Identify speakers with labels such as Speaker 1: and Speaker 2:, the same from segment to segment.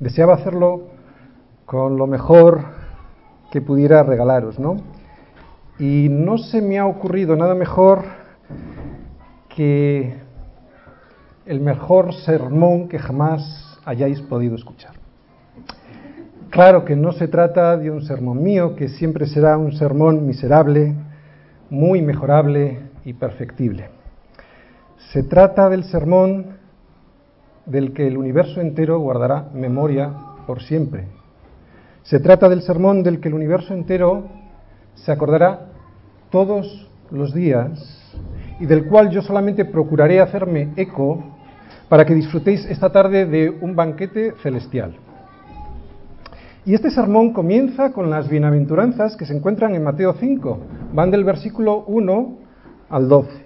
Speaker 1: Deseaba hacerlo con lo mejor que pudiera regalaros, ¿no? Y no se me ha ocurrido nada mejor que el mejor sermón que jamás hayáis podido escuchar. Claro que no se trata de un sermón mío, que siempre será un sermón miserable, muy mejorable y perfectible. Se trata del sermón del que el universo entero guardará memoria por siempre. Se trata del sermón del que el universo entero se acordará todos los días y del cual yo solamente procuraré hacerme eco para que disfrutéis esta tarde de un banquete celestial. Y este sermón comienza con las bienaventuranzas que se encuentran en Mateo 5, van del versículo 1 al 12.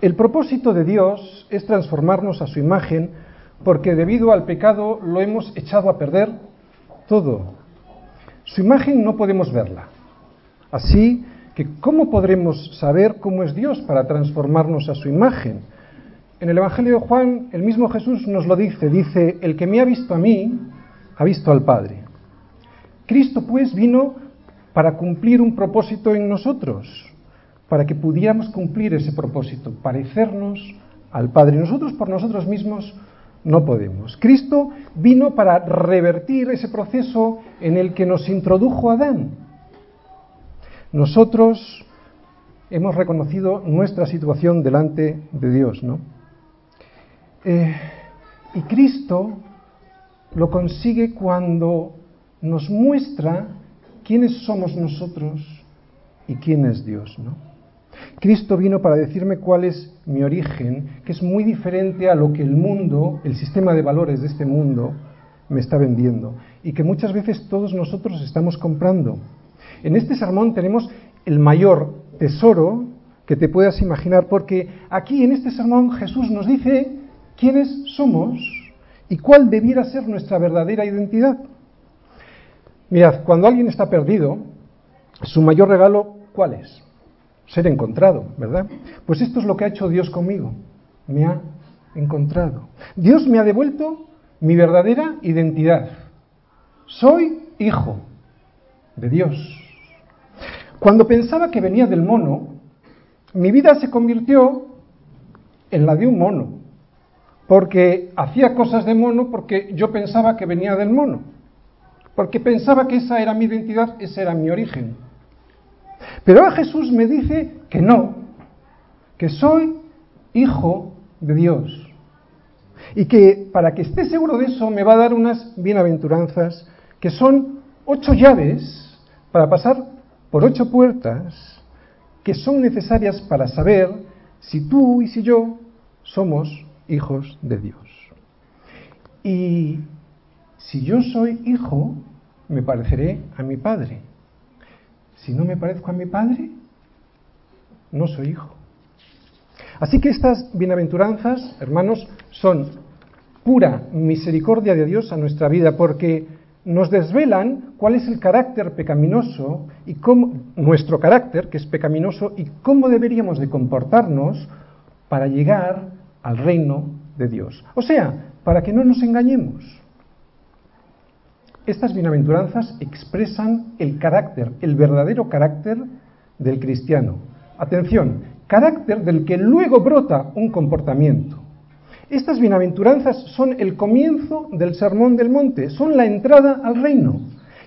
Speaker 1: El propósito de Dios es transformarnos a su imagen porque debido al pecado lo hemos echado a perder todo. Su imagen no podemos verla. Así que, ¿cómo podremos saber cómo es Dios para transformarnos a su imagen? En el Evangelio de Juan, el mismo Jesús nos lo dice, dice, el que me ha visto a mí, ha visto al Padre. Cristo pues vino para cumplir un propósito en nosotros, para que pudiéramos cumplir ese propósito, parecernos al Padre. Nosotros por nosotros mismos no podemos. Cristo vino para revertir ese proceso en el que nos introdujo Adán. Nosotros hemos reconocido nuestra situación delante de Dios, ¿no? Eh, y Cristo lo consigue cuando nos muestra quiénes somos nosotros y quién es Dios, ¿no? Cristo vino para decirme cuál es mi origen, que es muy diferente a lo que el mundo, el sistema de valores de este mundo, me está vendiendo y que muchas veces todos nosotros estamos comprando. En este sermón tenemos el mayor tesoro que te puedas imaginar, porque aquí en este sermón Jesús nos dice quiénes somos y cuál debiera ser nuestra verdadera identidad. Mirad, cuando alguien está perdido, su mayor regalo, ¿cuál es? Ser encontrado, ¿verdad? Pues esto es lo que ha hecho Dios conmigo. Me ha encontrado. Dios me ha devuelto mi verdadera identidad. Soy hijo de Dios. Cuando pensaba que venía del mono, mi vida se convirtió en la de un mono porque hacía cosas de mono porque yo pensaba que venía del mono, porque pensaba que esa era mi identidad, ese era mi origen. Pero ahora Jesús me dice que no, que soy hijo de Dios. Y que para que esté seguro de eso me va a dar unas bienaventuranzas que son ocho llaves para pasar por ocho puertas que son necesarias para saber si tú y si yo somos hijos de Dios. Y si yo soy hijo, me pareceré a mi padre. Si no me parezco a mi padre, no soy hijo. Así que estas bienaventuranzas, hermanos, son pura misericordia de Dios a nuestra vida porque nos desvelan cuál es el carácter pecaminoso y cómo nuestro carácter que es pecaminoso y cómo deberíamos de comportarnos para llegar al reino de Dios. O sea, para que no nos engañemos. Estas bienaventuranzas expresan el carácter, el verdadero carácter del cristiano. Atención, carácter del que luego brota un comportamiento. Estas bienaventuranzas son el comienzo del sermón del monte, son la entrada al reino.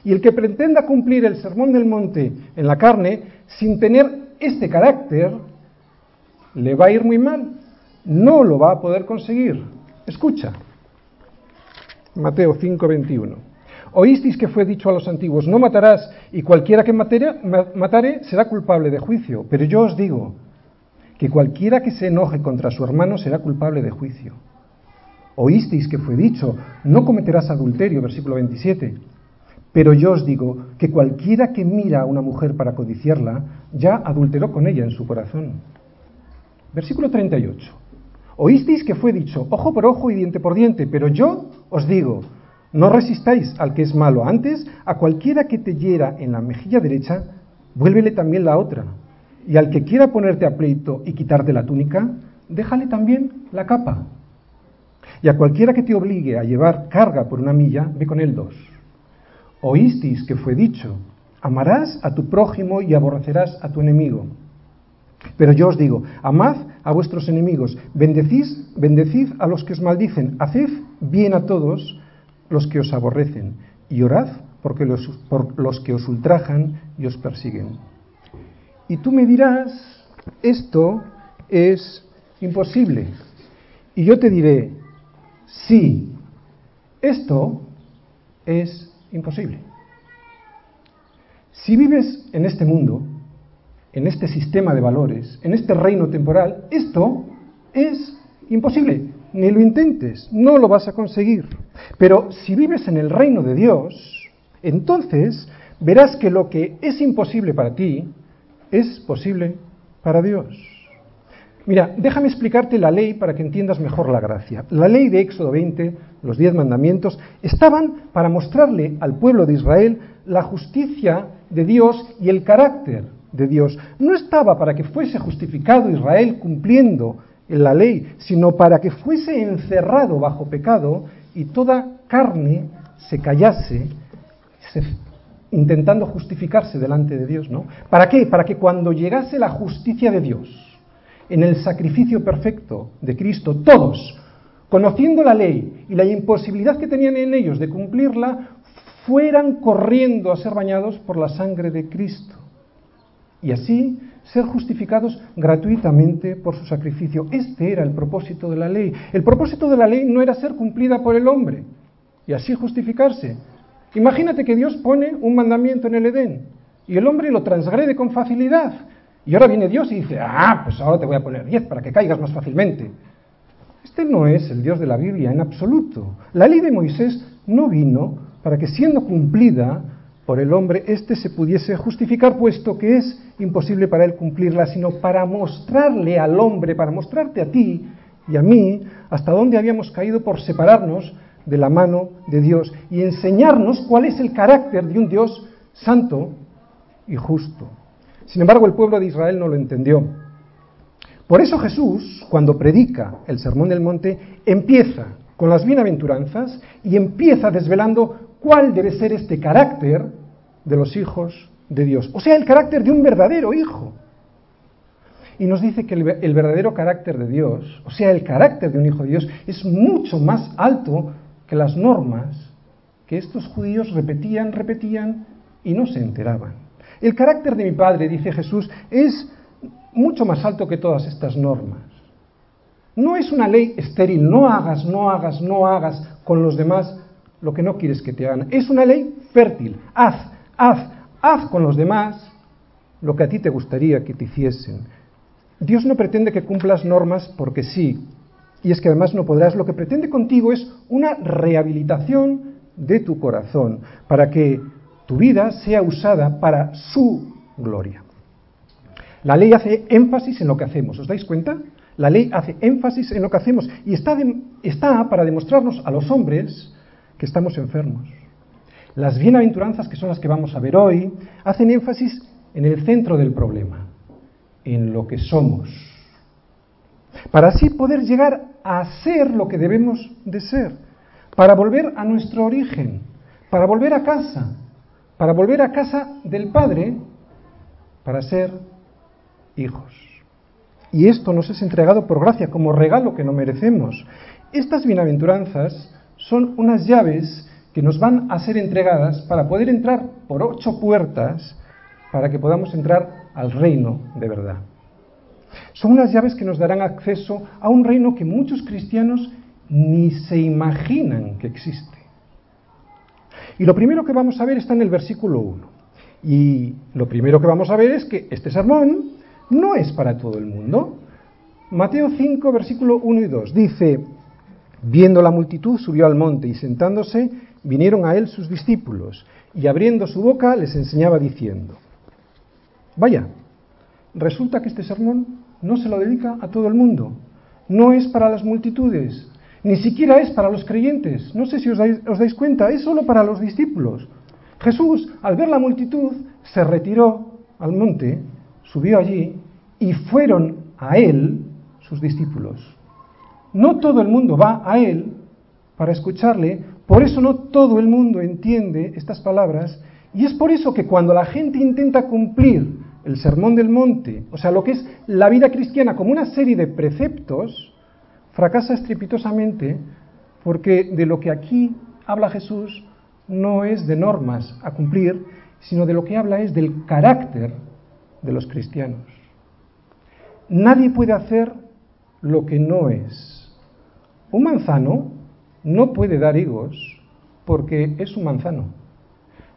Speaker 1: Y el que pretenda cumplir el sermón del monte en la carne sin tener este carácter, le va a ir muy mal, no lo va a poder conseguir. Escucha. Mateo 5:21. Oísteis que fue dicho a los antiguos, no matarás, y cualquiera que matare será culpable de juicio. Pero yo os digo que cualquiera que se enoje contra su hermano será culpable de juicio. Oísteis que fue dicho, no cometerás adulterio, versículo 27. Pero yo os digo que cualquiera que mira a una mujer para codiciarla, ya adulteró con ella en su corazón. Versículo 38. Oísteis que fue dicho, ojo por ojo y diente por diente, pero yo os digo, no resistáis al que es malo. Antes, a cualquiera que te hiera en la mejilla derecha, vuélvele también la otra. Y al que quiera ponerte a pleito y quitarte la túnica, déjale también la capa. Y a cualquiera que te obligue a llevar carga por una milla, ve con él dos. Oísteis que fue dicho, amarás a tu prójimo y aborrecerás a tu enemigo. Pero yo os digo, amad a vuestros enemigos, bendecís, bendecid a los que os maldicen, haced bien a todos los que os aborrecen, y orad porque los, por los que os ultrajan y os persiguen. Y tú me dirás, esto es imposible. Y yo te diré, sí, esto es imposible. Si vives en este mundo, en este sistema de valores, en este reino temporal, esto es imposible. Ni lo intentes, no lo vas a conseguir. Pero si vives en el reino de Dios, entonces verás que lo que es imposible para ti es posible para Dios. Mira, déjame explicarte la ley para que entiendas mejor la gracia. La ley de Éxodo 20, los diez mandamientos, estaban para mostrarle al pueblo de Israel la justicia de Dios y el carácter de Dios. No estaba para que fuese justificado Israel cumpliendo la ley, sino para que fuese encerrado bajo pecado y toda carne se callase, intentando justificarse delante de Dios, ¿no? ¿Para qué? Para que cuando llegase la justicia de Dios, en el sacrificio perfecto de Cristo, todos, conociendo la ley y la imposibilidad que tenían en ellos de cumplirla, fueran corriendo a ser bañados por la sangre de Cristo. Y así ser justificados gratuitamente por su sacrificio. Este era el propósito de la ley. El propósito de la ley no era ser cumplida por el hombre y así justificarse. Imagínate que Dios pone un mandamiento en el Edén y el hombre lo transgrede con facilidad. Y ahora viene Dios y dice, ah, pues ahora te voy a poner diez para que caigas más fácilmente. Este no es el Dios de la Biblia en absoluto. La ley de Moisés no vino para que siendo cumplida por el hombre, éste se pudiese justificar, puesto que es imposible para él cumplirla, sino para mostrarle al hombre, para mostrarte a ti y a mí, hasta dónde habíamos caído por separarnos de la mano de Dios y enseñarnos cuál es el carácter de un Dios santo y justo. Sin embargo, el pueblo de Israel no lo entendió. Por eso Jesús, cuando predica el Sermón del Monte, empieza con las bienaventuranzas y empieza desvelando cuál debe ser este carácter de los hijos de Dios. O sea, el carácter de un verdadero hijo. Y nos dice que el, verdadero carácter de Dios, o sea, el carácter de un hijo de Dios, es mucho más alto que las normas que estos judíos repetían, repetían y no se enteraban. El carácter de mi Padre, dice Jesús, es mucho más alto que todas estas normas. No es una ley estéril, no hagas, no hagas, no hagas con los demás lo que no quieres que te hagan. Es una ley fértil. Haz, haz, haz con los demás lo que a ti te gustaría que te hiciesen. Dios no pretende que cumplas normas porque sí. Y es que además no podrás. Lo que pretende contigo es una rehabilitación de tu corazón para que tu vida sea usada para su gloria. La ley hace énfasis en lo que hacemos. ¿Os dais cuenta? La ley hace énfasis en lo que hacemos y está, está para demostrarnos a los hombres que estamos enfermos. Las bienaventuranzas, que son las que vamos a ver hoy, hacen énfasis en el centro del problema, en lo que somos, para así poder llegar a ser lo que debemos de ser, para volver a nuestro origen, para volver a casa, para volver a casa del Padre, para ser hijos. Y esto nos es entregado por gracia, como regalo que no merecemos. Estas bienaventuranzas son unas llaves que nos van a ser entregadas para poder entrar por ocho puertas para que podamos entrar al reino de verdad. Son unas llaves que nos darán acceso a un reino que muchos cristianos ni se imaginan que existe. Y lo primero que vamos a ver está en el versículo 1. Y lo primero que vamos a ver es que este sermón no es para todo el mundo. Mateo 5, versículo 1 y 2 dice, Viendo la multitud, subió al monte y sentándose, vinieron a él sus discípulos, y abriendo su boca les enseñaba diciendo, Vaya, resulta que este sermón no se lo dedica a todo el mundo, no es para las multitudes, ni siquiera es para los creyentes, no sé si os dais, cuenta, es solo para los discípulos. Jesús, al ver la multitud, se retiró al monte, subió allí, y fueron a él sus discípulos. No todo el mundo va a él para escucharle, por eso no todo el mundo entiende estas palabras, y es por eso que cuando la gente intenta cumplir el sermón del monte, o sea, lo que es la vida cristiana como una serie de preceptos, fracasa estrepitosamente porque de lo que aquí habla Jesús no es de normas a cumplir, sino de lo que habla es del carácter de los cristianos. Nadie puede hacer lo que no es. Un manzano no puede dar higos porque es un manzano.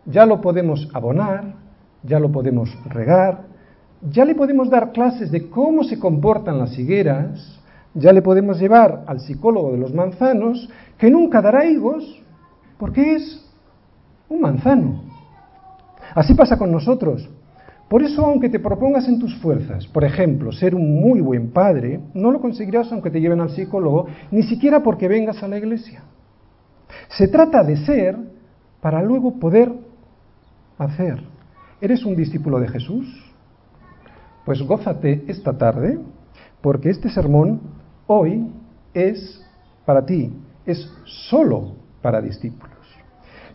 Speaker 1: Ya lo podemos abonar, ya lo podemos regar, ya le podemos dar clases de cómo se comportan las higueras, ya le podemos llevar al psicólogo de los manzanos, que nunca dará higos porque es un manzano. Así pasa con nosotros. Por eso, aunque te propongas en tus fuerzas, por ejemplo, ser un muy buen padre, no lo conseguirás aunque te lleven al psicólogo, ni siquiera porque vengas a la iglesia. Se trata de ser para luego poder hacer. ¿Eres un discípulo de Jesús? Pues gózate esta tarde, porque este sermón hoy es para ti, es solo para discípulos.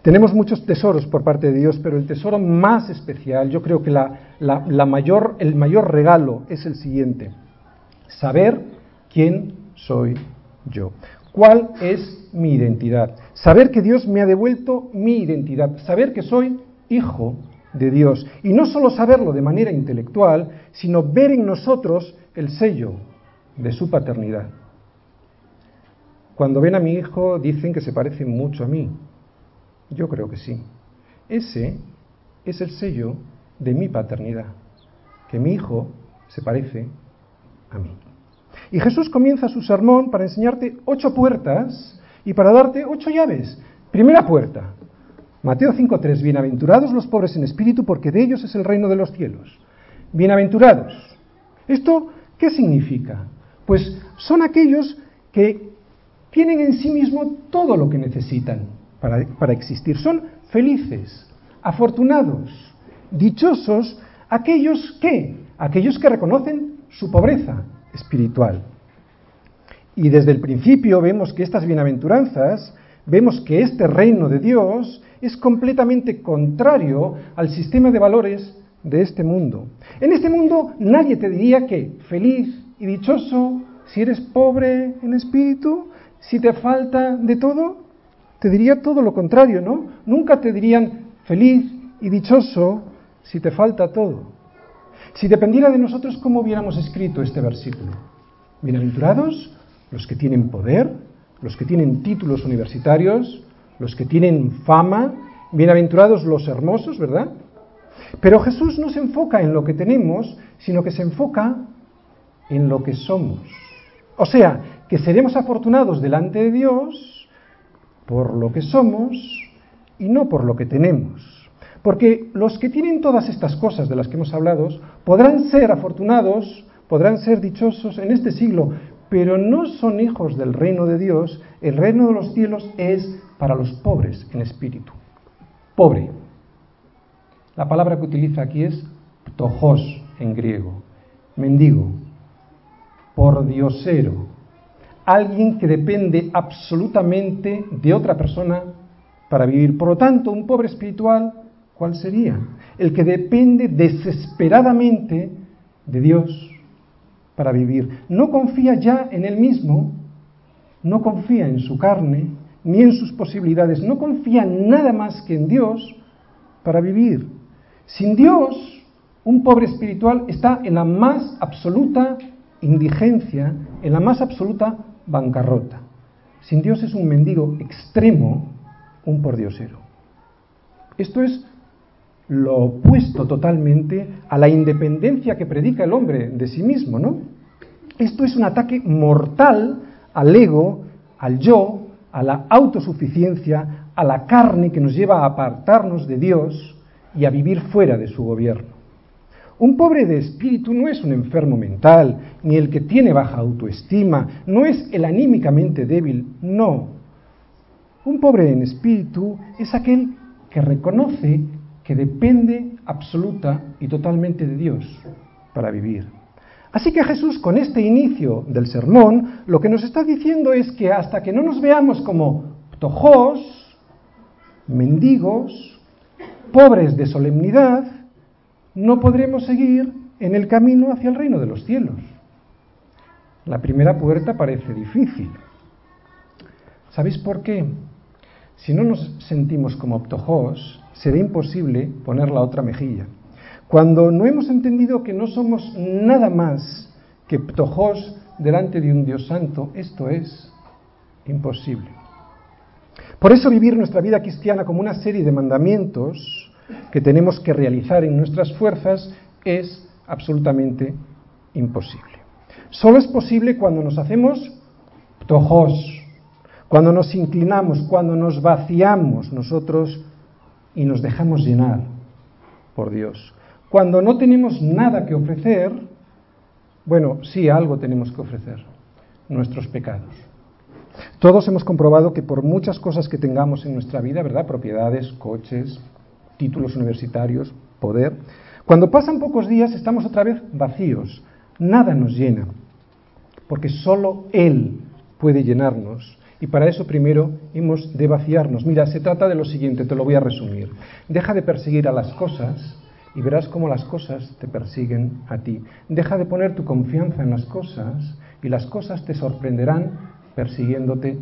Speaker 1: Tenemos muchos tesoros por parte de Dios, pero el tesoro más especial, yo creo que la, mayor, el mayor regalo es el siguiente, saber quién soy yo. ¿Cuál es mi identidad? Saber que Dios me ha devuelto mi identidad, saber que soy hijo de Dios. Y no solo saberlo de manera intelectual, sino ver en nosotros el sello de su paternidad. Cuando ven a mi hijo dicen que se parece mucho a mí. Yo creo que sí. Ese es el sello de mi paternidad, que mi hijo se parece a mí. Y Jesús comienza su sermón para enseñarte ocho puertas y para darte ocho llaves. Primera puerta, Mateo 5.3, bienaventurados los pobres en espíritu, porque de ellos es el reino de los cielos. Bienaventurados. ¿Esto qué significa? Pues son aquellos que tienen en sí mismo todo lo que necesitan para, existir. Son felices, afortunados, dichosos aquellos que, aquellos que reconocen su pobreza espiritual. Y desde el principio vemos que estas bienaventuranzas, vemos que este reino de Dios es completamente contrario al sistema de valores de este mundo. En este mundo nadie te diría que feliz y dichoso si eres pobre en espíritu, si te falta de todo, te diría todo lo contrario, ¿no? Nunca te dirían feliz y dichoso si te falta todo. Si dependiera de nosotros, ¿cómo hubiéramos escrito este versículo? Bienaventurados los que tienen poder, los que tienen títulos universitarios, los que tienen fama, bienaventurados los hermosos, ¿verdad? Pero Jesús no se enfoca en lo que tenemos, sino que se enfoca en lo que somos. O sea, que seremos afortunados delante de Dios por lo que somos y no por lo que tenemos. Porque los que tienen todas estas cosas de las que hemos hablado podrán ser afortunados, podrán ser dichosos en este siglo, pero no son hijos del reino de Dios. El reino de los cielos es para los pobres en espíritu. Pobre. La palabra que utiliza aquí es ptojos en griego, mendigo, por diosero, alguien que depende absolutamente de otra persona para vivir. Por lo tanto, un pobre espiritual, ¿cuál sería? El que depende desesperadamente de Dios para vivir. No confía ya en él mismo, no confía en su carne, ni en sus posibilidades, no confía nada más que en Dios para vivir. Sin Dios, un pobre espiritual está en la más absoluta indigencia, en la más absoluta bancarrota. Sin Dios es un mendigo extremo, un pordiosero. Esto es lo opuesto totalmente a la independencia que predica el hombre de sí mismo, ¿no? Esto es un ataque mortal al ego, al yo, a la autosuficiencia, a la carne que nos lleva a apartarnos de Dios y a vivir fuera de su gobierno. Un pobre de espíritu no es un enfermo mental, ni el que tiene baja autoestima, no es el anímicamente débil, no. Un pobre en espíritu es aquel que reconoce que depende absoluta y totalmente de Dios para vivir. Así que Jesús con este inicio del sermón lo que nos está diciendo es que hasta que no nos veamos como tojos, mendigos, pobres de solemnidad, no podremos seguir en el camino hacia el reino de los cielos. La primera puerta parece difícil. ¿Sabéis por qué? Si no nos sentimos como tojos, será imposible poner la otra mejilla. Cuando no hemos entendido que no somos nada más que ptojos delante de un Dios santo, esto es imposible. Por eso vivir nuestra vida cristiana como una serie de mandamientos que tenemos que realizar en nuestras fuerzas es absolutamente imposible. Solo es posible cuando nos hacemos tojos, cuando nos inclinamos, cuando nos vaciamos nosotros y nos dejamos llenar por Dios. Cuando no tenemos nada que ofrecer, bueno, sí, algo tenemos que ofrecer, nuestros pecados. Todos hemos comprobado que por muchas cosas que tengamos en nuestra vida, ¿verdad? Propiedades, coches, títulos universitarios, poder, cuando pasan pocos días estamos otra vez vacíos, nada nos llena, porque solo Él puede llenarnos. Y para eso primero hemos de vaciarnos. Mira, se trata de lo siguiente, te lo voy a resumir. Deja de perseguir a las cosas y verás cómo las cosas te persiguen a ti. Deja de poner tu confianza en las cosas y las cosas te sorprenderán persiguiéndote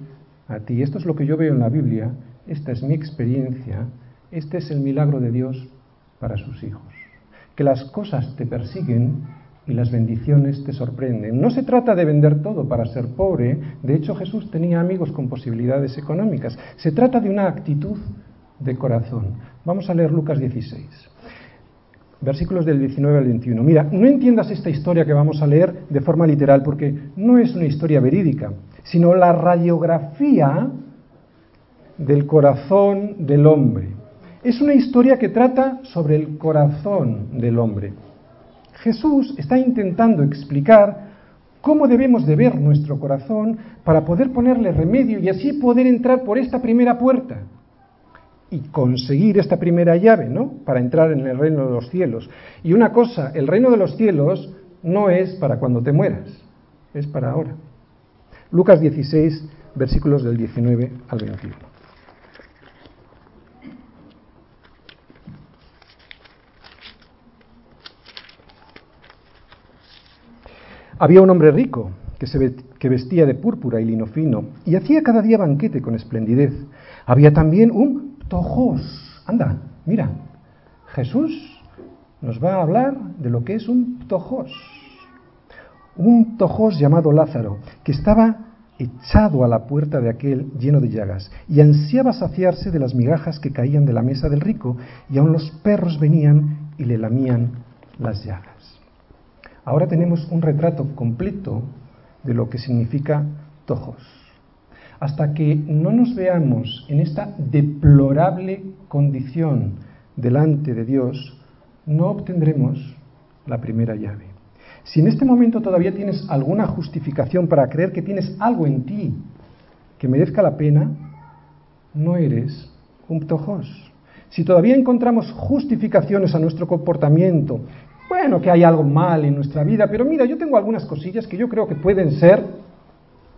Speaker 1: a ti. Esto es lo que yo veo en la Biblia, esta es mi experiencia, este es el milagro de Dios para sus hijos. Que las cosas te persiguen y las bendiciones te sorprenden. No se trata de vender todo para ser pobre, de hecho Jesús tenía amigos con posibilidades económicas, se trata de una actitud de corazón. Vamos a leer Lucas 16 versículos del 19 al 21. Mira, no entiendas esta historia que vamos a leer de forma literal, porque no es una historia verídica, sino la radiografía del corazón del hombre. Es una historia que trata sobre el corazón del hombre. Jesús está intentando explicar cómo debemos de ver nuestro corazón para poder ponerle remedio y así poder entrar por esta primera puerta y conseguir esta primera llave, ¿no? Para entrar en el reino de los cielos. Y una cosa, el reino de los cielos no es para cuando te mueras, es para ahora. Lucas 16, versículos del 19 al 21. Había un hombre rico que, se, vestía de púrpura y lino fino y hacía cada día banquete con esplendidez. Había también un tojos. Anda, mira, Jesús nos va a hablar de lo que es un tojos. Un tojos llamado Lázaro, que estaba echado a la puerta de aquel lleno de llagas, y ansiaba saciarse de las migajas que caían de la mesa del rico, y aun los perros venían y le lamían las llagas. Ahora tenemos un retrato completo de lo que significa tojos hasta que no nos veamos en esta deplorable condición delante de Dios, no obtendremos la primera llave. Si en este momento todavía tienes alguna justificación para creer que tienes algo en ti que merezca la pena, no eres un ptojos. Si todavía encontramos justificaciones a nuestro comportamiento, bueno, que hay algo mal en nuestra vida, pero mira, yo tengo algunas cosillas que yo creo que pueden ser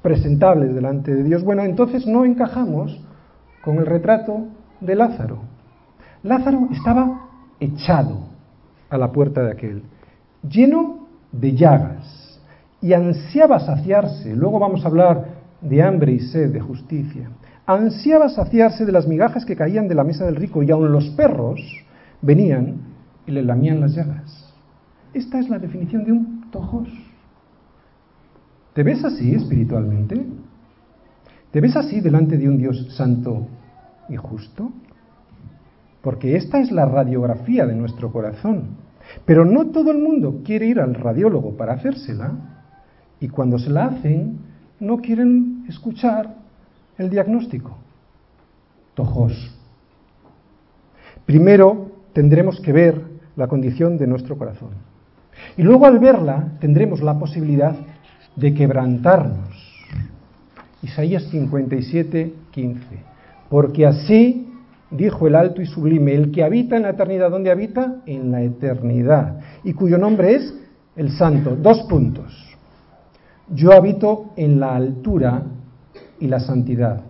Speaker 1: presentables delante de Dios, bueno, entonces no encajamos con el retrato de Lázaro. Lázaro estaba echado a la puerta de aquel, lleno de llagas, y ansiaba saciarse, luego vamos a hablar de hambre y sed de justicia, ansiaba saciarse de las migajas que caían de la mesa del rico, y aun los perros venían y le lamían las llagas. Esta es la definición de un tojos. ¿Te ves así espiritualmente? ¿Te ves así delante de un Dios santo y justo? Porque esta es la radiografía de nuestro corazón. Pero no todo el mundo quiere ir al radiólogo para hacérsela y cuando se la hacen no quieren escuchar el diagnóstico. Tojos. Primero tendremos que ver la condición de nuestro corazón. Y luego al verla tendremos la posibilidad de quebrantarnos. Isaías 57, 15. Porque así dijo el alto y sublime, el que habita en la eternidad, ¿dónde habita? En la eternidad, y cuyo nombre es el santo. Dos puntos. Yo habito en la altura y la santidad.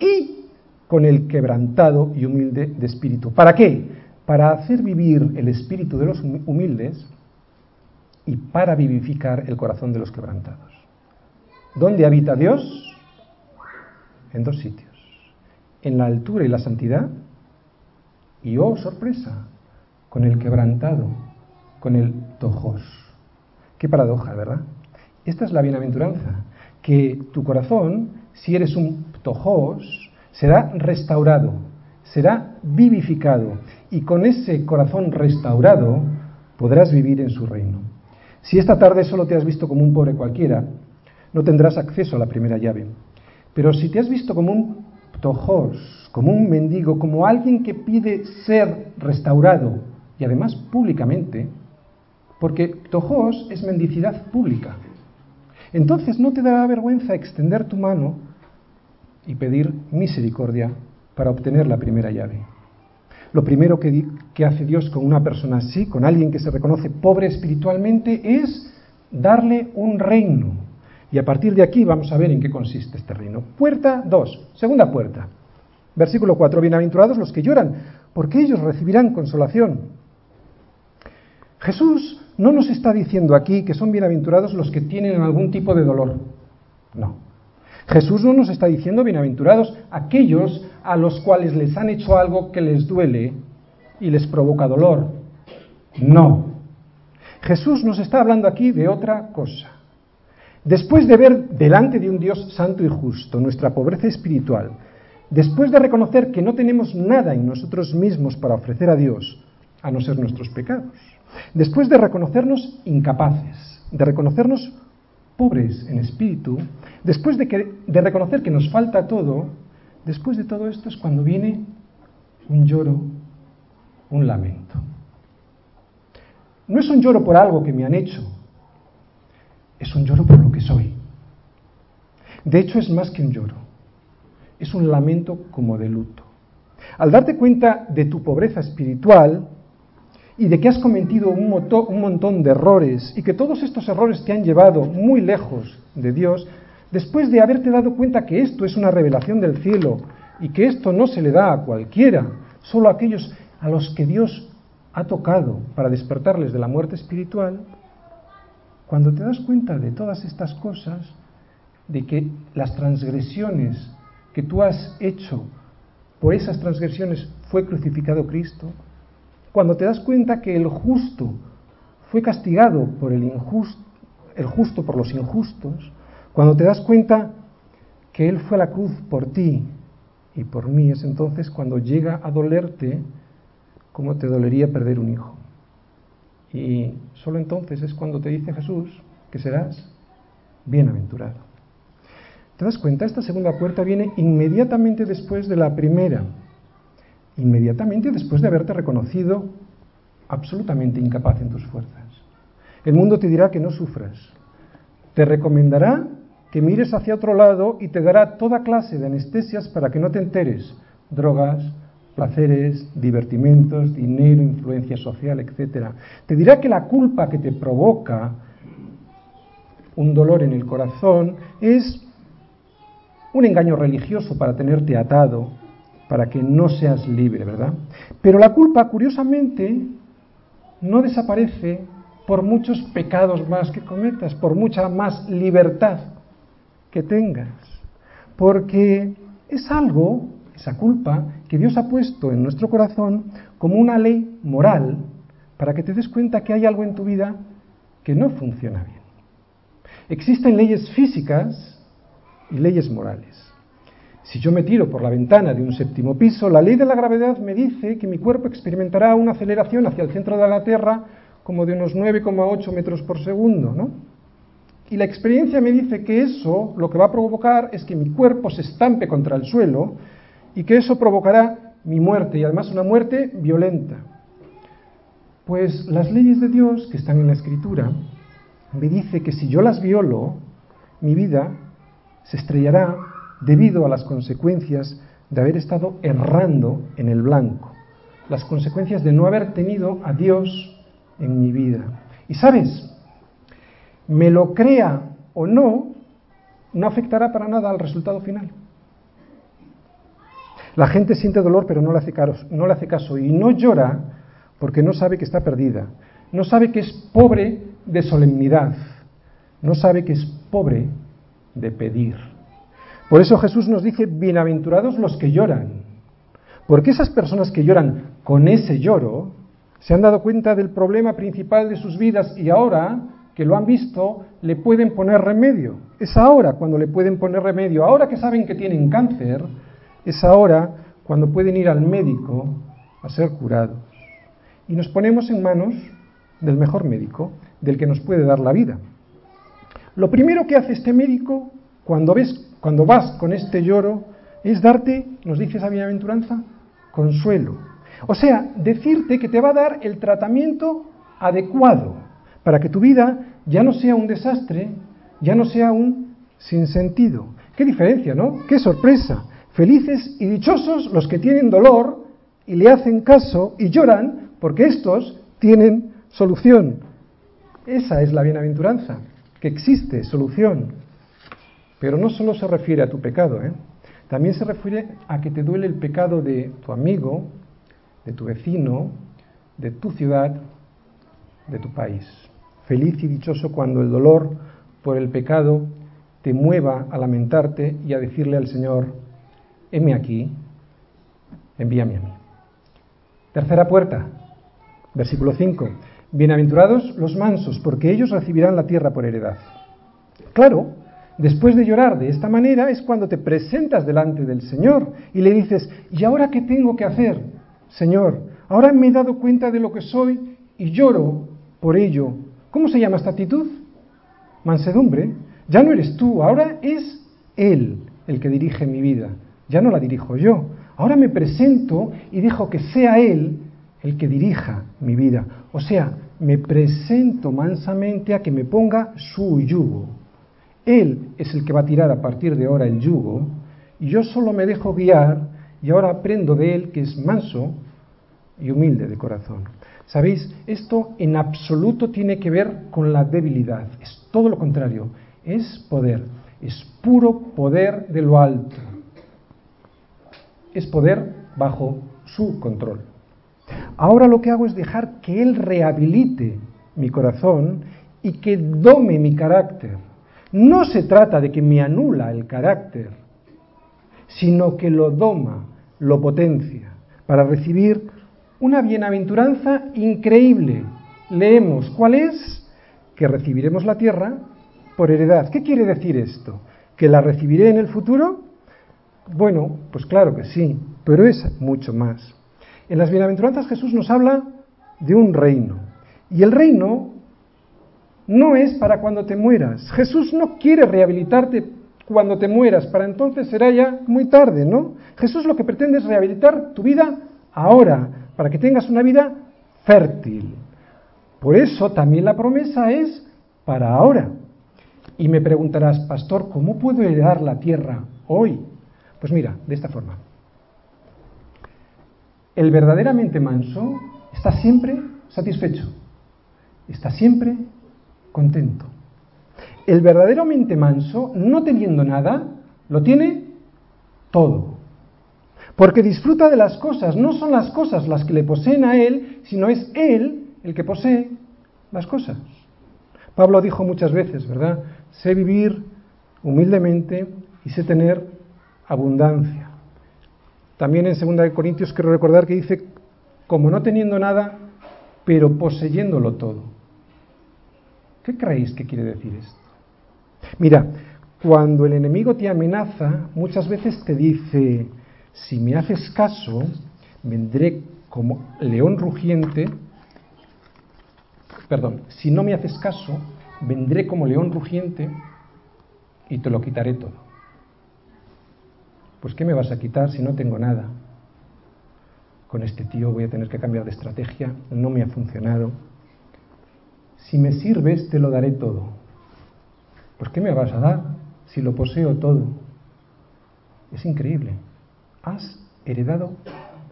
Speaker 1: Y con el quebrantado y humilde de espíritu. ¿Para qué? Para hacer vivir el espíritu de los humildes y para vivificar el corazón de los quebrantados. ¿Dónde habita Dios? En dos sitios. En la altura y la santidad. Y oh, sorpresa, con el quebrantado, con el tojos. Qué paradoja, ¿verdad? Esta es la bienaventuranza, que tu corazón, si eres un tojos, será restaurado, será vivificado y con ese corazón restaurado podrás vivir en su reino. Si esta tarde solo te has visto como un pobre cualquiera, no tendrás acceso a la primera llave. Pero si te has visto como un tojos, como un mendigo, como alguien que pide ser restaurado y además públicamente, porque tojos es mendicidad pública. Entonces no te dará vergüenza extender tu mano y pedir misericordia para obtener la primera llave. Lo primero que, hace Dios con una persona así, con alguien que se reconoce pobre espiritualmente, es darle un reino. Y a partir de aquí vamos a ver en qué consiste este reino. Puerta 2, segunda puerta. Versículo 4, bienaventurados los que lloran, porque ellos recibirán consolación. Jesús no nos está diciendo aquí que son bienaventurados los que tienen algún tipo de dolor. No. Jesús no nos está diciendo bienaventurados aquellos a los cuales les han hecho algo que les duele y les provoca dolor. No. Jesús nos está hablando aquí de otra cosa. Después de ver delante de un Dios santo y justo nuestra pobreza espiritual, después de reconocer que no tenemos nada en nosotros mismos para ofrecer a Dios, a no ser nuestros pecados, después de reconocernos incapaces, de reconocernos pobres en espíritu, después de, que, de reconocer que nos falta todo, después de todo esto es cuando viene un lloro, un lamento. No es un lloro por algo que me han hecho, es un lloro por lo que soy. De hecho, es más que un lloro, es un lamento como de luto. Al darte cuenta de tu pobreza espiritual, y de que has cometido un, un montón de errores y que todos estos errores te han llevado muy lejos de Dios, después de haberte dado cuenta que esto es una revelación del cielo y que esto no se le da a cualquiera, solo a aquellos a los que Dios ha tocado para despertarles de la muerte espiritual, cuando te das cuenta de todas estas cosas, de que las transgresiones que tú has hecho, por esas transgresiones fue crucificado Cristo, cuando te das cuenta que el justo fue castigado por el injusto, el justo por los injustos, cuando te das cuenta que Él fue a la cruz por ti y por mí, es entonces cuando llega a dolerte como te dolería perder un hijo. Y solo entonces es cuando te dice Jesús que serás bienaventurado. ¿Te das cuenta? Esta segunda puerta viene inmediatamente después de la primera inmediatamente después de haberte reconocido absolutamente incapaz en tus fuerzas. El mundo te dirá que no sufras, te recomendará que mires hacia otro lado y te dará toda clase de anestesias para que no te enteres, drogas, placeres, divertimentos, dinero, influencia social, etc. Te dirá que la culpa que te provoca un dolor en el corazón es un engaño religioso para tenerte atado, para que no seas libre, ¿verdad? Pero la culpa, curiosamente, no desaparece por muchos pecados más que cometas, por mucha más libertad que tengas, porque es algo, esa culpa, que Dios ha puesto en nuestro corazón como una ley moral para que te des cuenta que hay algo en tu vida que no funciona bien. Existen leyes físicas y leyes morales. Si yo me tiro por la ventana de un séptimo piso, la ley de la gravedad me dice que mi cuerpo experimentará una aceleración hacia el centro de la Tierra como de unos 9,8 metros por segundo, ¿no? Y la experiencia me dice que eso lo que va a provocar es que mi cuerpo se estampe contra el suelo y que eso provocará mi muerte y además una muerte violenta. Pues las leyes de Dios que están en la Escritura me dice que si yo las violo, mi vida se estrellará debido a las consecuencias de haber estado errando en el blanco, las consecuencias de no haber tenido a Dios en mi vida. Y sabes, me lo crea o no, no afectará para nada al resultado final. La gente siente dolor pero no le hace caso, no le hace caso y no llora porque no sabe que está perdida, no sabe que es pobre de solemnidad, no sabe que es pobre de pedir. Por eso Jesús nos dice, bienaventurados los que lloran, porque esas personas que lloran con ese lloro se han dado cuenta del problema principal de sus vidas y ahora que lo han visto le pueden poner remedio. Es ahora cuando le pueden poner remedio. Ahora que saben que tienen cáncer, es ahora cuando pueden ir al médico a ser curados. Y nos ponemos en manos del mejor médico, del que nos puede dar la vida. Lo primero que hace este médico cuando ves, cuando vas con este lloro, es darte, nos dice esa bienaventuranza, consuelo. O sea, decirte que te va a dar el tratamiento adecuado para que tu vida ya no sea un desastre, ya no sea un sinsentido. Qué diferencia, ¿no? Qué sorpresa. Felices y dichosos los que tienen dolor y le hacen caso y lloran porque estos tienen solución. Esa es la bienaventuranza, que existe solución. Pero no solo se refiere a tu pecado, ¿eh? también se refiere a que te duele el pecado de tu amigo, de tu vecino, de tu ciudad, de tu país. Feliz y dichoso cuando el dolor por el pecado te mueva a lamentarte y a decirle al Señor, heme aquí, envíame a mí. Tercera puerta, versículo 5. Bienaventurados los mansos, porque ellos recibirán la tierra por heredad. Claro, después de llorar de esta manera es cuando te presentas delante del Señor y le dices, ¿y ahora qué tengo que hacer? Señor, ahora me he dado cuenta de lo que soy y lloro por ello. ¿Cómo se llama esta actitud? Mansedumbre. Ya no eres tú, ahora es Él el que dirige mi vida. Ya no la dirijo yo. Ahora me presento y dejo que sea Él el que dirija mi vida. O sea, me presento mansamente a que me ponga su yugo. Él es el que va a tirar a partir de ahora el yugo y yo solo me dejo guiar y ahora aprendo de Él que es manso y humilde de corazón. ¿Sabéis? Esto en absoluto tiene que ver con la debilidad, es todo lo contrario, es poder, es puro poder de lo alto, es poder bajo su control. Ahora lo que hago es dejar que Él rehabilite mi corazón y que dome mi carácter. No se trata de que me anula el carácter, sino que lo doma, lo potencia, para recibir una bienaventuranza increíble. Leemos, ¿cuál es? Que recibiremos la tierra por heredad. ¿Qué quiere decir esto? ¿Que la recibiré en el futuro? Bueno, pues claro que sí, pero es mucho más. En las bienaventuranzas Jesús nos habla de un reino. Y el reino no es para cuando te mueras. Jesús no quiere rehabilitarte cuando te mueras, para entonces será ya muy tarde, ¿no? Jesús lo que pretende es rehabilitar tu vida ahora, para que tengas una vida fértil. Por eso también la promesa es para ahora. Y me preguntarás, pastor, ¿cómo puedo heredar la tierra hoy? Pues mira, de esta forma. El verdaderamente manso está siempre satisfecho, está siempre contento. El verdaderamente manso, no teniendo nada, lo tiene todo. Porque disfruta de las cosas, no son las cosas las que le poseen a él, sino es él el que posee las cosas. Pablo dijo muchas veces, ¿verdad? Sé vivir humildemente y sé tener abundancia. También en 2 Corintios quiero recordar que dice, como no teniendo nada, pero poseyéndolo todo. ¿Qué creéis que quiere decir esto? Mira, cuando el enemigo te amenaza, muchas veces te dice, si me haces caso, vendré como león rugiente, perdón, si no me haces caso, vendré como león rugiente y te lo quitaré todo. Pues ¿qué me vas a quitar si no tengo nada? Con este tío voy a tener que cambiar de estrategia, no me ha funcionado. Si me sirves, te lo daré todo. Pues ¿qué me vas a dar si lo poseo todo? Es increíble. Has heredado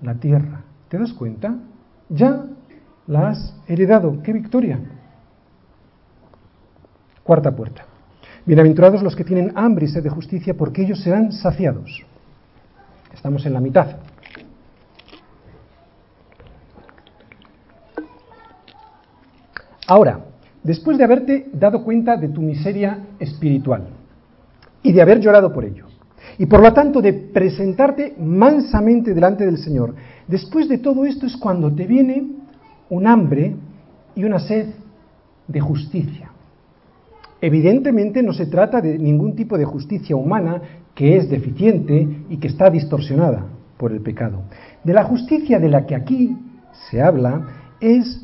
Speaker 1: la tierra. ¿Te das cuenta? Ya la has heredado. ¡Qué victoria! Cuarta puerta. Bienaventurados los que tienen hambre y sed de justicia, porque ellos serán saciados. Estamos en la mitad. Ahora, después de haberte dado cuenta de tu miseria espiritual y de haber llorado por ello, y por lo tanto de presentarte mansamente delante del Señor, después de todo esto es cuando te viene un hambre y una sed de justicia. Evidentemente no se trata de ningún tipo de justicia humana que es deficiente y que está distorsionada por el pecado. De la justicia de la que aquí se habla es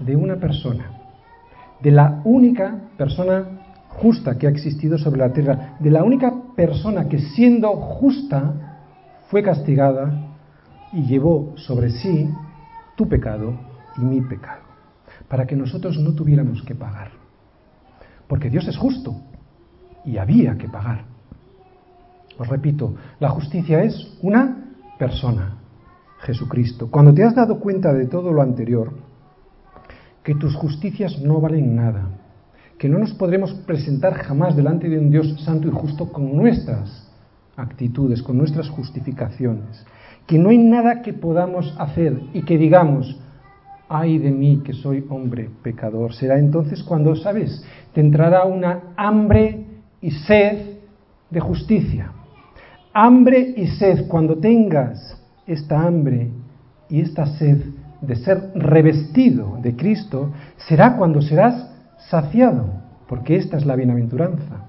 Speaker 1: de una persona, de la única persona justa que ha existido sobre la tierra, de la única persona que siendo justa fue castigada y llevó sobre sí tu pecado y mi pecado, para que nosotros no tuviéramos que pagar. Porque Dios es justo y había que pagar. Os repito, la justicia es una persona, Jesucristo. Cuando te has dado cuenta de todo lo anterior, que tus justicias no valen nada, que no nos podremos presentar jamás delante de un Dios santo y justo con nuestras actitudes, con nuestras justificaciones, que no hay nada que podamos hacer y que digamos, ay de mí que soy hombre pecador. Será entonces cuando, ¿sabes? Te entrará una hambre y sed de justicia. Hambre y sed, cuando tengas esta hambre y esta sed de ser revestido de Cristo, será cuando serás saciado, porque esta es la bienaventuranza.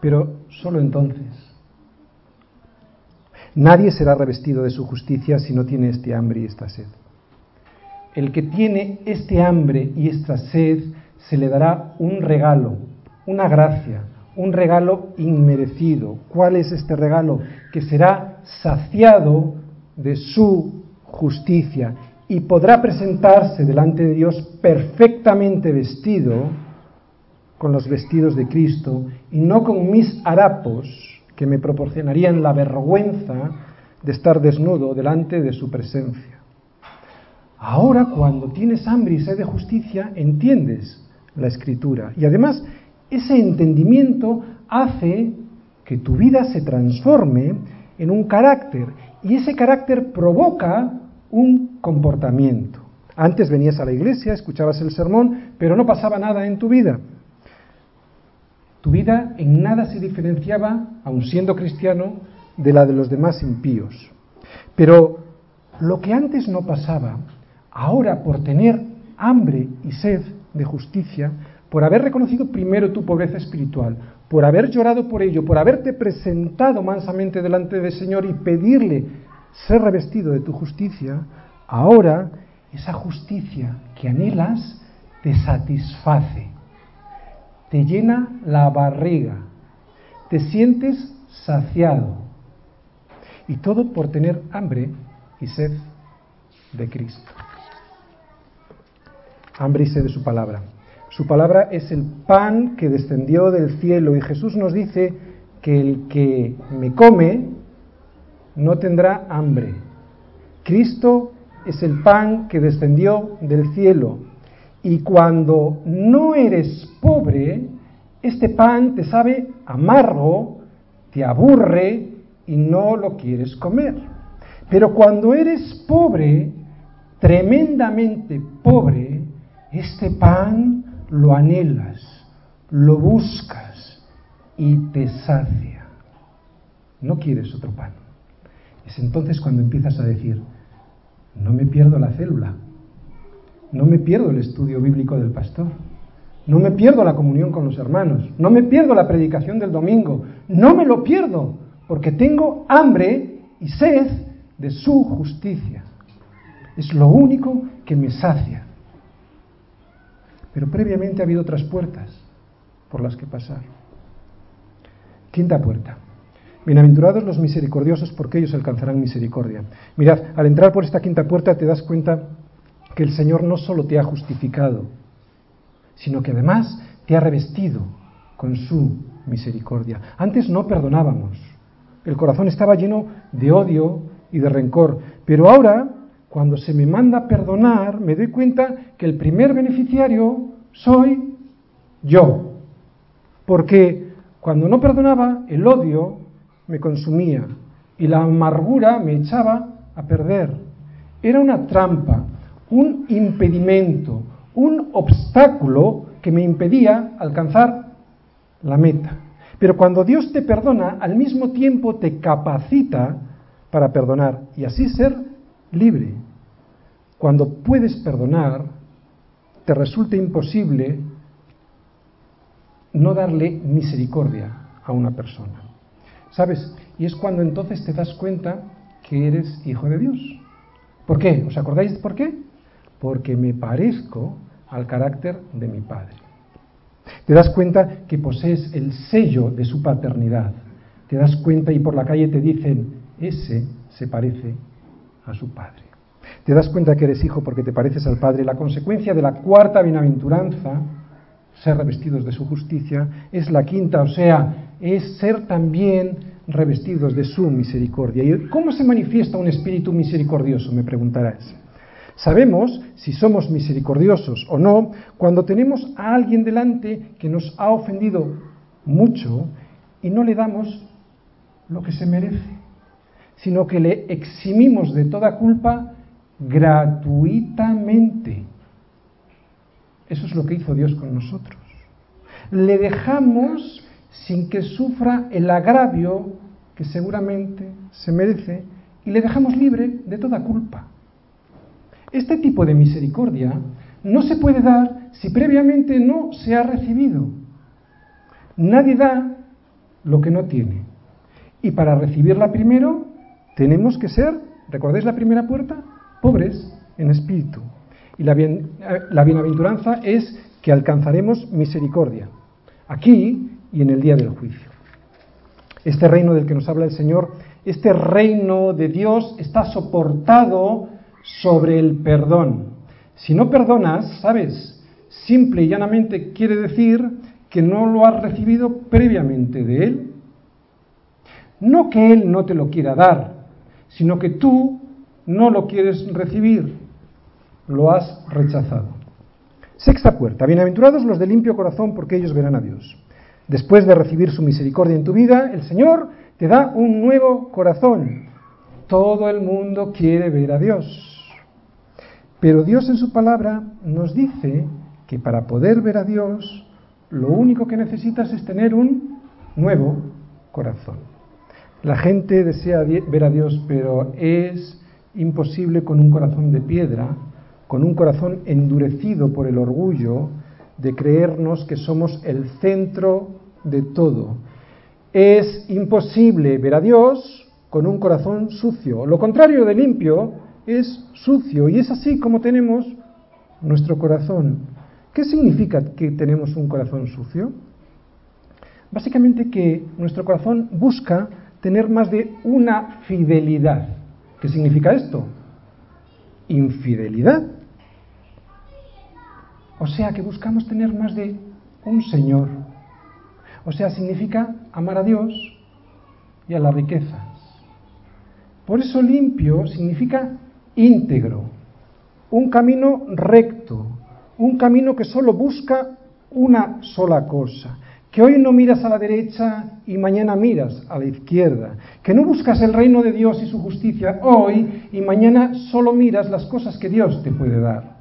Speaker 1: Pero solo entonces. Nadie será revestido de su justicia si no tiene este hambre y esta sed el que tiene este hambre y esta sed, se le dará un regalo, una gracia, un regalo inmerecido. ¿Cuál es este regalo? Que será saciado de su justicia y podrá presentarse delante de Dios perfectamente vestido con los vestidos de Cristo y no con mis harapos que me proporcionarían la vergüenza de estar desnudo delante de su presencia. Ahora, cuando tienes hambre y sed de justicia, entiendes la escritura. Y además, ese entendimiento hace que tu vida se transforme en un carácter. Y ese carácter provoca un comportamiento. Antes venías a la iglesia, escuchabas el sermón, pero no pasaba nada en tu vida. Tu vida en nada se diferenciaba, aun siendo cristiano, de la de los demás impíos. Pero lo que antes no pasaba Ahora, por tener hambre y sed de justicia, por haber reconocido primero tu pobreza espiritual, por haber llorado por ello, por haberte presentado mansamente delante del Señor y pedirle ser revestido de tu justicia, ahora esa justicia que anhelas te satisface, te llena la barriga, te sientes saciado. Y todo por tener hambre y sed de Cristo hambre y sed de su palabra. Su palabra es el pan que descendió del cielo y Jesús nos dice que el que me come no tendrá hambre. Cristo es el pan que descendió del cielo y cuando no eres pobre, este pan te sabe amargo, te aburre y no lo quieres comer. Pero cuando eres pobre, tremendamente pobre, este pan lo anhelas, lo buscas y te sacia. No quieres otro pan. Es entonces cuando empiezas a decir, no me pierdo la célula, no me pierdo el estudio bíblico del pastor, no me pierdo la comunión con los hermanos, no me pierdo la predicación del domingo, no me lo pierdo, porque tengo hambre y sed de su justicia. Es lo único que me sacia. Pero previamente ha habido otras puertas por las que pasar. Quinta puerta. Bienaventurados los misericordiosos porque ellos alcanzarán misericordia. Mirad, al entrar por esta quinta puerta te das cuenta que el Señor no solo te ha justificado, sino que además te ha revestido con su misericordia. Antes no perdonábamos. El corazón estaba lleno de odio y de rencor. Pero ahora cuando se me manda perdonar, me doy cuenta que el primer beneficiario soy yo. Porque cuando no perdonaba, el odio me consumía y la amargura me echaba a perder. Era una trampa, un impedimento, un obstáculo que me impedía alcanzar la meta. Pero cuando Dios te perdona, al mismo tiempo te capacita para perdonar y así ser libre. Cuando puedes perdonar, te resulta imposible no darle misericordia a una persona. ¿Sabes? Y es cuando entonces te das cuenta que eres hijo de Dios. ¿Por qué? ¿Os acordáis por qué? Porque me parezco al carácter de mi Padre. Te das cuenta que posees el sello de su paternidad. Te das cuenta y por la calle te dicen, ese se parece a su Padre. Te das cuenta que eres hijo porque te pareces al Padre. La consecuencia de la cuarta bienaventuranza, ser revestidos de su justicia, es la quinta, o sea, es ser también revestidos de su misericordia. ¿Y cómo se manifiesta un espíritu misericordioso? Me preguntarás. Sabemos si somos misericordiosos o no cuando tenemos a alguien delante que nos ha ofendido mucho y no le damos lo que se merece, sino que le eximimos de toda culpa gratuitamente. Eso es lo que hizo Dios con nosotros. Le dejamos sin que sufra el agravio que seguramente se merece y le dejamos libre de toda culpa. Este tipo de misericordia no se puede dar si previamente no se ha recibido. Nadie da lo que no tiene. Y para recibirla primero tenemos que ser, ¿recordáis la primera puerta? Pobres en espíritu. Y la, eh, bienaventuranza es que alcanzaremos misericordia, aquí y en el día del juicio. Este reino del que nos habla el Señor, este reino de Dios está soportado sobre el perdón. Si no perdonas, ¿sabes? Simple y llanamente quiere decir que no lo has recibido previamente de Él. No que Él no te lo quiera dar, sino que tú no lo quieres recibir, lo has rechazado. Sexta puerta. Bienaventurados los de limpio corazón porque ellos verán a Dios. Después de recibir su misericordia en tu vida, el Señor te da un nuevo corazón. Todo el mundo quiere ver a Dios. Pero Dios en su palabra nos dice que para poder ver a Dios, lo único que necesitas es tener un nuevo corazón. La gente desea ver a Dios, pero es imposible con un corazón de piedra, con un corazón endurecido por el orgullo de creernos que somos el centro de todo. Es imposible ver a Dios con un corazón sucio. Lo contrario de limpio es sucio y es así como tenemos nuestro corazón. ¿Qué significa que tenemos un corazón sucio? Básicamente que nuestro corazón busca tener más de una fidelidad. ¿Qué significa esto? Infidelidad. O sea que buscamos tener más de un Señor. O sea, significa amar a Dios y a las riquezas. Por eso limpio significa íntegro, un camino recto, un camino que solo busca una sola cosa, que hoy no miras a la derecha y mañana miras a la izquierda, que no buscas el reino de Dios y su justicia hoy y mañana solo miras las cosas que Dios te puede dar.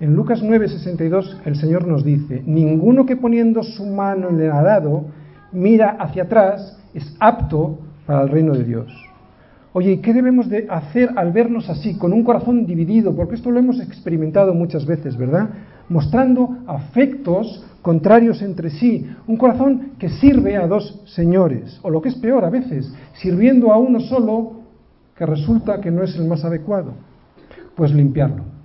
Speaker 1: En Lucas 9:62 el Señor nos dice, ninguno que poniendo su mano en el arado mira hacia atrás es apto para el reino de Dios. Oye, qué debemos de hacer al vernos así, con un corazón dividido? Porque esto lo hemos experimentado muchas veces, ¿verdad? Mostrando afectos contrarios entre sí, un corazón que sirve a dos señores, o lo que es peor a veces, sirviendo a uno solo que resulta que no es el más adecuado. Pues limpiarlo.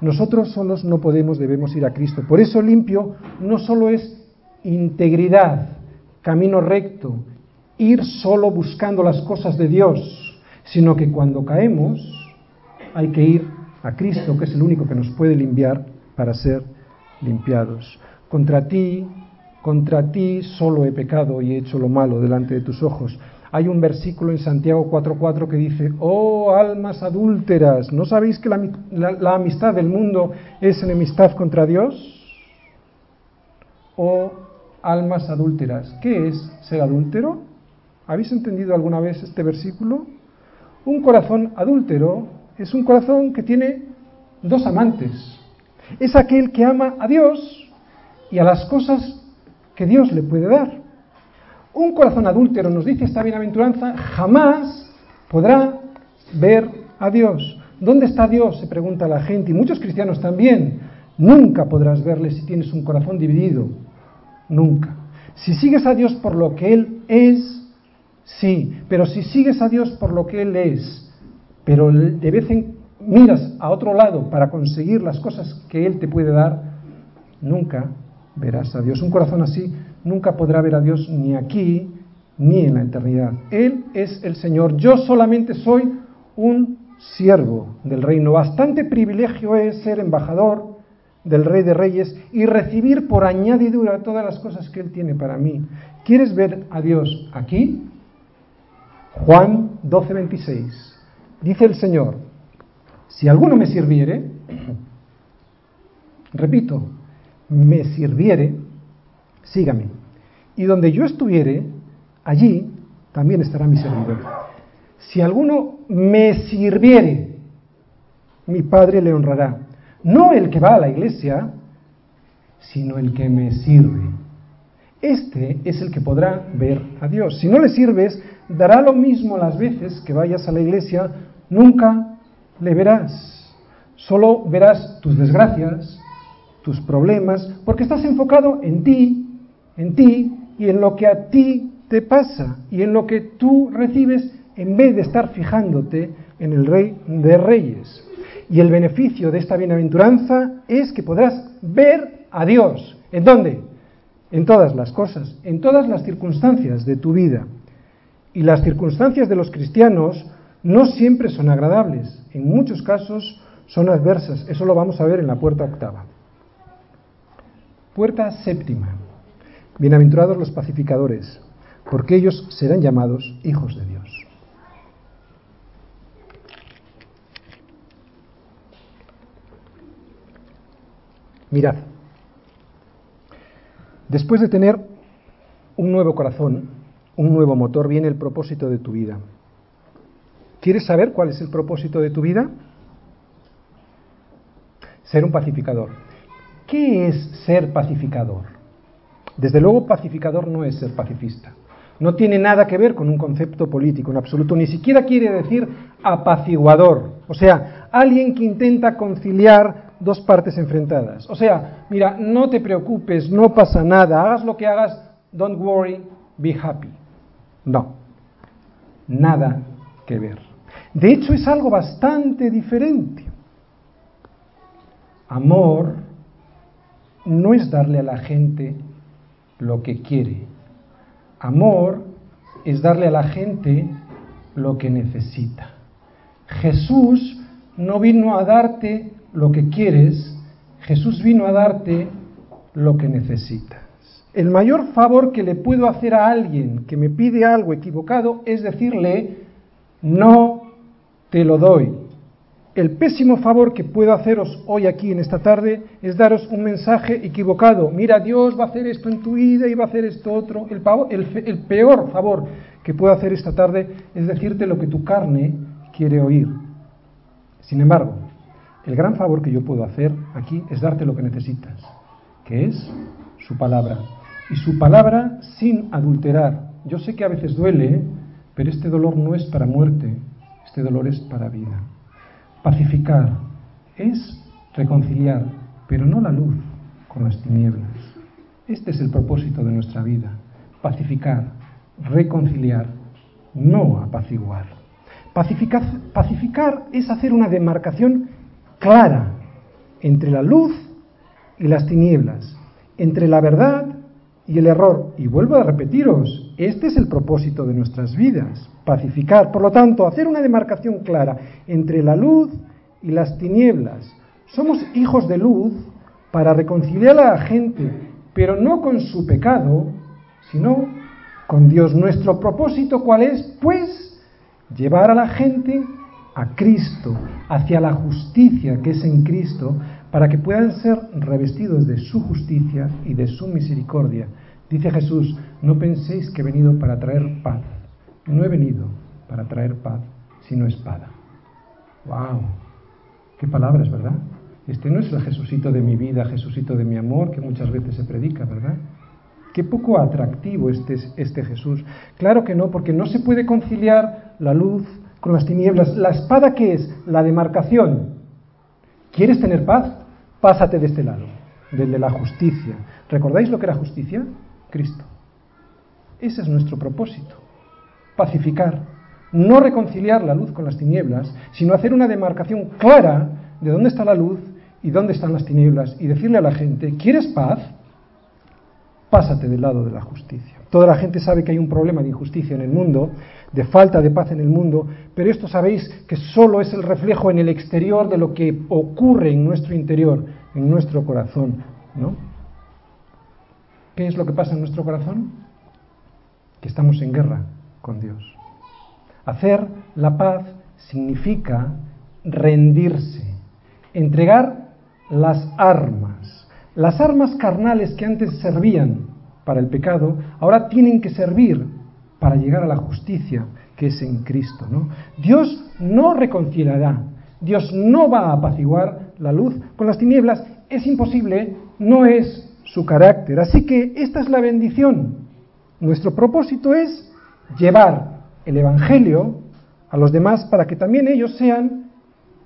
Speaker 1: Nosotros solos no podemos, debemos ir a Cristo. Por eso limpio no solo es integridad, camino recto, ir solo buscando las cosas de Dios, sino que cuando caemos hay que ir a Cristo, que es el único que nos puede limpiar para ser limpiados. Contra ti, contra ti solo he pecado y he hecho lo malo delante de tus ojos. Hay un versículo en Santiago 4:4 que dice, oh almas adúlteras, ¿no sabéis que la, la amistad del mundo es enemistad contra Dios? o almas adúlteras. ¿Qué es ser adúltero? ¿Habéis entendido alguna vez este versículo? Un corazón adúltero es un corazón que tiene dos amantes. Es aquel que ama a Dios y a las cosas que Dios le puede dar. Un corazón adúltero, nos dice esta bienaventuranza, jamás podrá ver a Dios. ¿Dónde está Dios? se pregunta la gente, y muchos cristianos también. Nunca podrás verle si tienes un corazón dividido. Nunca. Si sigues a Dios por lo que Él es, Sí, pero si sigues a Dios por lo que Él es, pero de vez en miras a otro lado para conseguir las cosas que Él te puede dar, nunca verás a Dios. Un corazón así nunca podrá ver a Dios ni aquí ni en la eternidad. Él es el Señor. Yo solamente soy un siervo del reino. Bastante privilegio es ser embajador del Rey de Reyes y recibir por añadidura todas las cosas que Él tiene para mí. ¿Quieres ver a Dios aquí? Juan 12:26. Dice el Señor, si alguno me sirviere, repito, me sirviere, sígame. Y donde yo estuviere, allí también estará mi servidor. Si alguno me sirviere, mi Padre le honrará. No el que va a la iglesia, sino el que me sirve. Este es el que podrá ver a Dios. Si no le sirves, dará lo mismo las veces que vayas a la iglesia, nunca le verás. Solo verás tus desgracias, tus problemas, porque estás enfocado en ti, en ti y en lo que a ti te pasa y en lo que tú recibes en vez de estar fijándote en el Rey de Reyes. Y el beneficio de esta bienaventuranza es que podrás ver a Dios. ¿En dónde? En todas las cosas, en todas las circunstancias de tu vida. Y las circunstancias de los cristianos no siempre son agradables, en muchos casos son adversas. Eso lo vamos a ver en la puerta octava. Puerta séptima. Bienaventurados los pacificadores, porque ellos serán llamados hijos de Dios. Mirad, después de tener un nuevo corazón, un nuevo motor, viene el propósito de tu vida. ¿Quieres saber cuál es el propósito de tu vida? Ser un pacificador. ¿Qué es ser pacificador? Desde luego, pacificador no es ser pacifista. No tiene nada que ver con un concepto político en absoluto. Ni siquiera quiere decir apaciguador. O sea, alguien que intenta conciliar dos partes enfrentadas. O sea, mira, no te preocupes, no pasa nada, hagas lo que hagas, don't worry, be happy. No, nada que ver. De hecho, es algo bastante diferente. Amor no es darle a la gente lo que quiere. Amor es darle a la gente lo que necesita. Jesús no vino a darte lo que quieres, Jesús vino a darte lo que necesitas. El mayor favor que le puedo hacer a alguien que me pide algo equivocado es decirle, no te lo doy. El pésimo favor que puedo haceros hoy aquí en esta tarde es daros un mensaje equivocado. Mira, Dios va a hacer esto en tu vida y va a hacer esto otro. El, el peor favor que puedo hacer esta tarde es decirte lo que tu carne quiere oír. Sin embargo, el gran favor que yo puedo hacer aquí es darte lo que necesitas, que es su palabra y su palabra sin adulterar. Yo sé que a veces duele, pero este dolor no es para muerte, este dolor es para vida. Pacificar es reconciliar, pero no la luz con las tinieblas. Este es el propósito de nuestra vida, pacificar, reconciliar, no apaciguar. Pacificar, es hacer una demarcación clara entre la luz y las tinieblas, entre la verdad y el error. Y vuelvo a repetiros, este es el propósito de nuestras vidas, pacificar. Por lo tanto, hacer una demarcación clara entre la luz y las tinieblas. Somos hijos de luz para reconciliar a la gente, pero no con su pecado, sino con Dios. Nuestro propósito cuál es? Pues llevar a la gente a Cristo, hacia la justicia que es en Cristo, para que puedan ser revestidos de su justicia y de su misericordia. Dice Jesús, no penséis que he venido para traer paz. No he venido para traer paz, sino espada. ¡Wow! Qué palabras, ¿verdad? Este no es el Jesucito de mi vida, Jesucito de mi amor, que muchas veces se predica, ¿verdad? Qué poco atractivo este, este Jesús. Claro que no, porque no se puede conciliar la luz con las tinieblas. ¿La espada qué es? La demarcación. ¿Quieres tener paz? Pásate de este lado, del de la justicia. ¿Recordáis lo que era justicia? Cristo. Ese es nuestro propósito. Pacificar. No reconciliar la luz con las tinieblas, sino hacer una demarcación clara de dónde está la luz y dónde están las tinieblas y decirle a la gente, ¿quieres paz? Pásate del lado de la justicia. Toda la gente sabe que hay un problema de injusticia en el mundo, de falta de paz en el mundo, pero esto sabéis que solo es el reflejo en el exterior de lo que ocurre en nuestro interior, en nuestro corazón, ¿no? ¿Qué es lo que pasa en nuestro corazón? Que estamos en guerra con Dios. Hacer la paz significa rendirse, entregar las armas. Las armas carnales que antes servían para el pecado, ahora tienen que servir para llegar a la justicia que es en Cristo. ¿no? Dios no reconciliará, Dios no va a apaciguar la luz con las tinieblas, es imposible, no es su carácter. Así que esta es la bendición. Nuestro propósito es llevar el Evangelio a los demás para que también ellos sean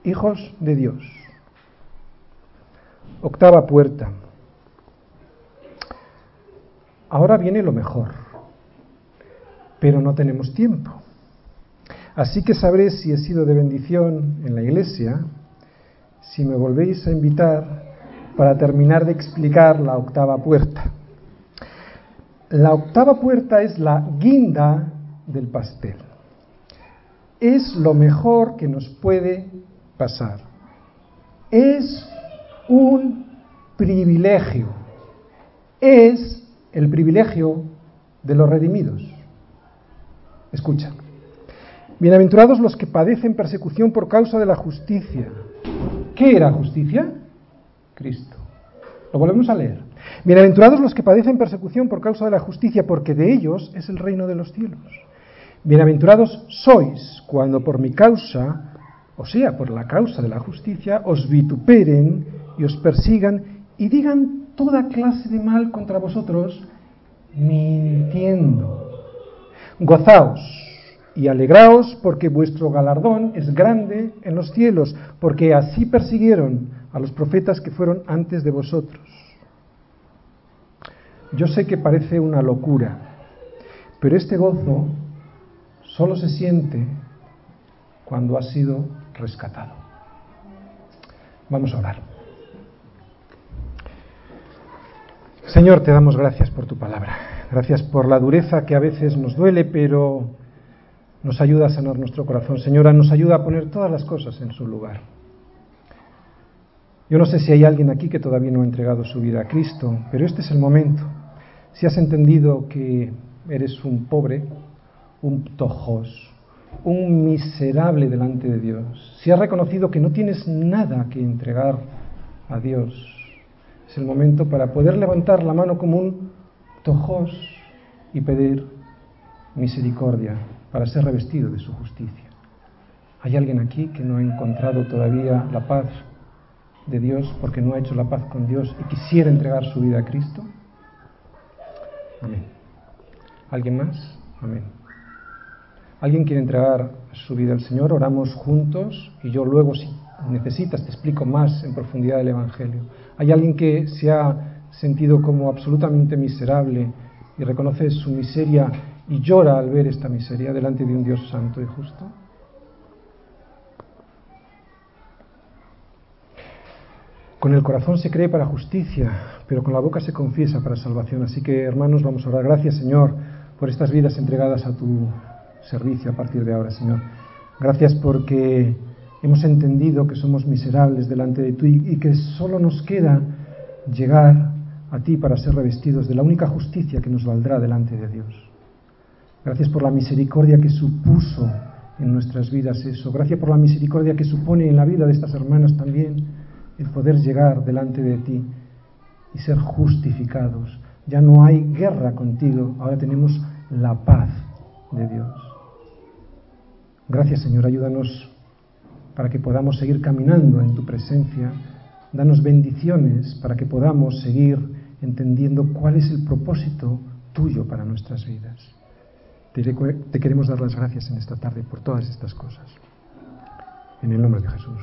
Speaker 1: hijos de Dios. Octava puerta. Ahora viene lo mejor, pero no tenemos tiempo. Así que sabré si he sido de bendición en la iglesia, si me volvéis a invitar para terminar de explicar la octava puerta. La octava puerta es la guinda del pastel. Es lo mejor que nos puede pasar. Es un privilegio. Es el privilegio de los redimidos. Escucha. Bienaventurados los que padecen persecución por causa de la justicia. ¿Qué era justicia? Cristo. Lo volvemos a leer. Bienaventurados los que padecen persecución por causa de la justicia, porque de ellos es el reino de los cielos. Bienaventurados sois cuando por mi causa, o sea, por la causa de la justicia, os vituperen y os persigan y digan toda clase de mal contra vosotros, mintiendo. Gozaos y alegraos porque vuestro galardón es grande en los cielos, porque así persiguieron a los profetas que fueron antes de vosotros. Yo sé que parece una locura, pero este gozo solo se siente cuando ha sido rescatado. Vamos a orar. Señor, te damos gracias por tu palabra. Gracias por la dureza que a veces nos duele, pero nos ayuda a sanar nuestro corazón. Señora, nos ayuda a poner todas las cosas en su lugar. Yo no sé si hay alguien aquí que todavía no ha entregado su vida a Cristo, pero este es el momento. Si has entendido que eres un pobre, un tojos, un miserable delante de Dios, si has reconocido que no tienes nada que entregar a Dios, es el momento para poder levantar la mano como un tojos y pedir misericordia para ser revestido de su justicia. ¿Hay alguien aquí que no ha encontrado todavía la paz de Dios porque no ha hecho la paz con Dios y quisiera entregar su vida a Cristo? Amén. ¿Alguien más? Amén. ¿Alguien quiere entregar su vida al Señor? Oramos juntos y yo luego, si necesitas, te explico más en profundidad el Evangelio. ¿Hay alguien que se ha sentido como absolutamente miserable y reconoce su miseria y llora al ver esta miseria delante de un Dios santo y justo? Con el corazón se cree para justicia, pero con la boca se confiesa para salvación. Así que, hermanos, vamos a orar. Gracias, Señor, por estas vidas entregadas a tu servicio a partir de ahora, Señor. Gracias porque hemos entendido que somos miserables delante de ti y que solo nos queda llegar a ti para ser revestidos de la única justicia que nos valdrá delante de Dios. Gracias por la misericordia que supuso en nuestras vidas eso. Gracias por la misericordia que supone en la vida de estas hermanas también el poder llegar delante de ti y ser justificados. Ya no hay guerra contigo, ahora tenemos la paz de Dios. Gracias Señor, ayúdanos para que podamos seguir caminando en tu presencia. Danos bendiciones para que podamos seguir entendiendo cuál es el propósito tuyo para nuestras vidas. Te, queremos dar las gracias en esta tarde por todas estas cosas. En el nombre de Jesús.